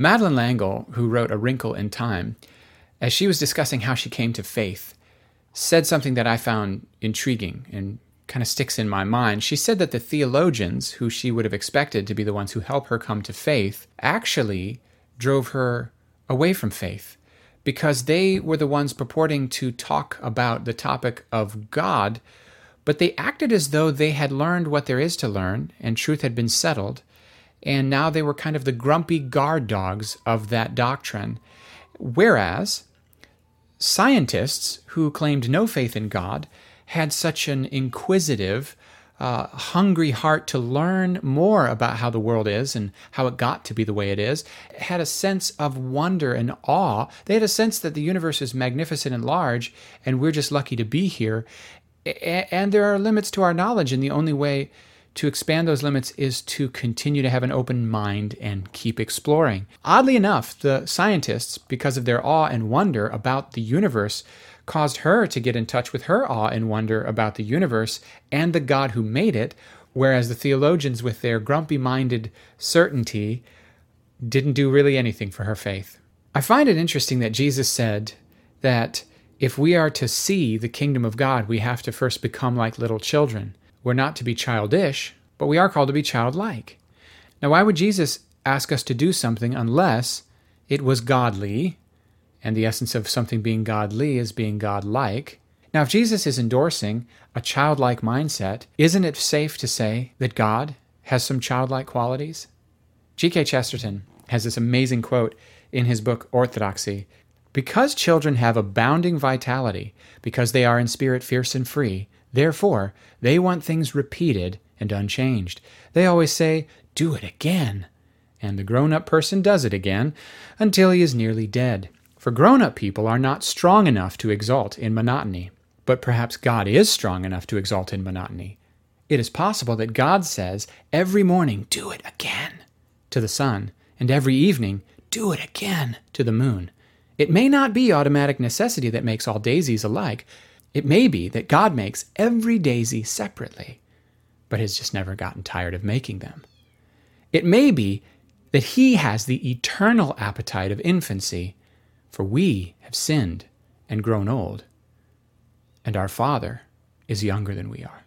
Madeleine L'Engle, who wrote A Wrinkle in Time, as she was discussing how she came to faith, said something that I found intriguing and kind of sticks in my mind. She said that the theologians, who she would have expected to be the ones who help her come to faith, actually drove her away from faith because they were the ones purporting to talk about the topic of God, but they acted as though they had learned what there is to learn and truth had been settled. And now they were kind of the grumpy guard dogs of that doctrine. Whereas scientists who claimed no faith in God had such an inquisitive, uh, hungry heart to learn more about how the world is and how it got to be the way it is, had a sense of wonder and awe. They had a sense that the universe is magnificent and large, and we're just lucky to be here. And there are limits to our knowledge, and the only way to expand those limits is to continue to have an open mind and keep exploring. Oddly enough, the scientists, because of their awe and wonder about the universe, caused her to get in touch with her awe and wonder about the universe and the God who made it, whereas the theologians, with their grumpy minded certainty, didn't do really anything for her faith. I find it interesting that Jesus said that if we are to see the kingdom of God, we have to first become like little children. We're not to be childish, but we are called to be childlike. Now, why would Jesus ask us to do something unless it was godly? And the essence of something being godly is being godlike. Now, if Jesus is endorsing a childlike mindset, isn't it safe to say that God has some childlike qualities? G.K. Chesterton has this amazing quote in his book Orthodoxy Because children have abounding vitality, because they are in spirit fierce and free, Therefore, they want things repeated and unchanged. They always say, Do it again. And the grown up person does it again until he is nearly dead. For grown up people are not strong enough to exult in monotony. But perhaps God is strong enough to exult in monotony. It is possible that God says, Every morning, do it again to the sun, and every evening, do it again to the moon. It may not be automatic necessity that makes all daisies alike, it may be that God makes every daisy separately, but has just never gotten tired of making them. It may be that He has the eternal appetite of infancy, for we have sinned and grown old, and our Father is younger than we are.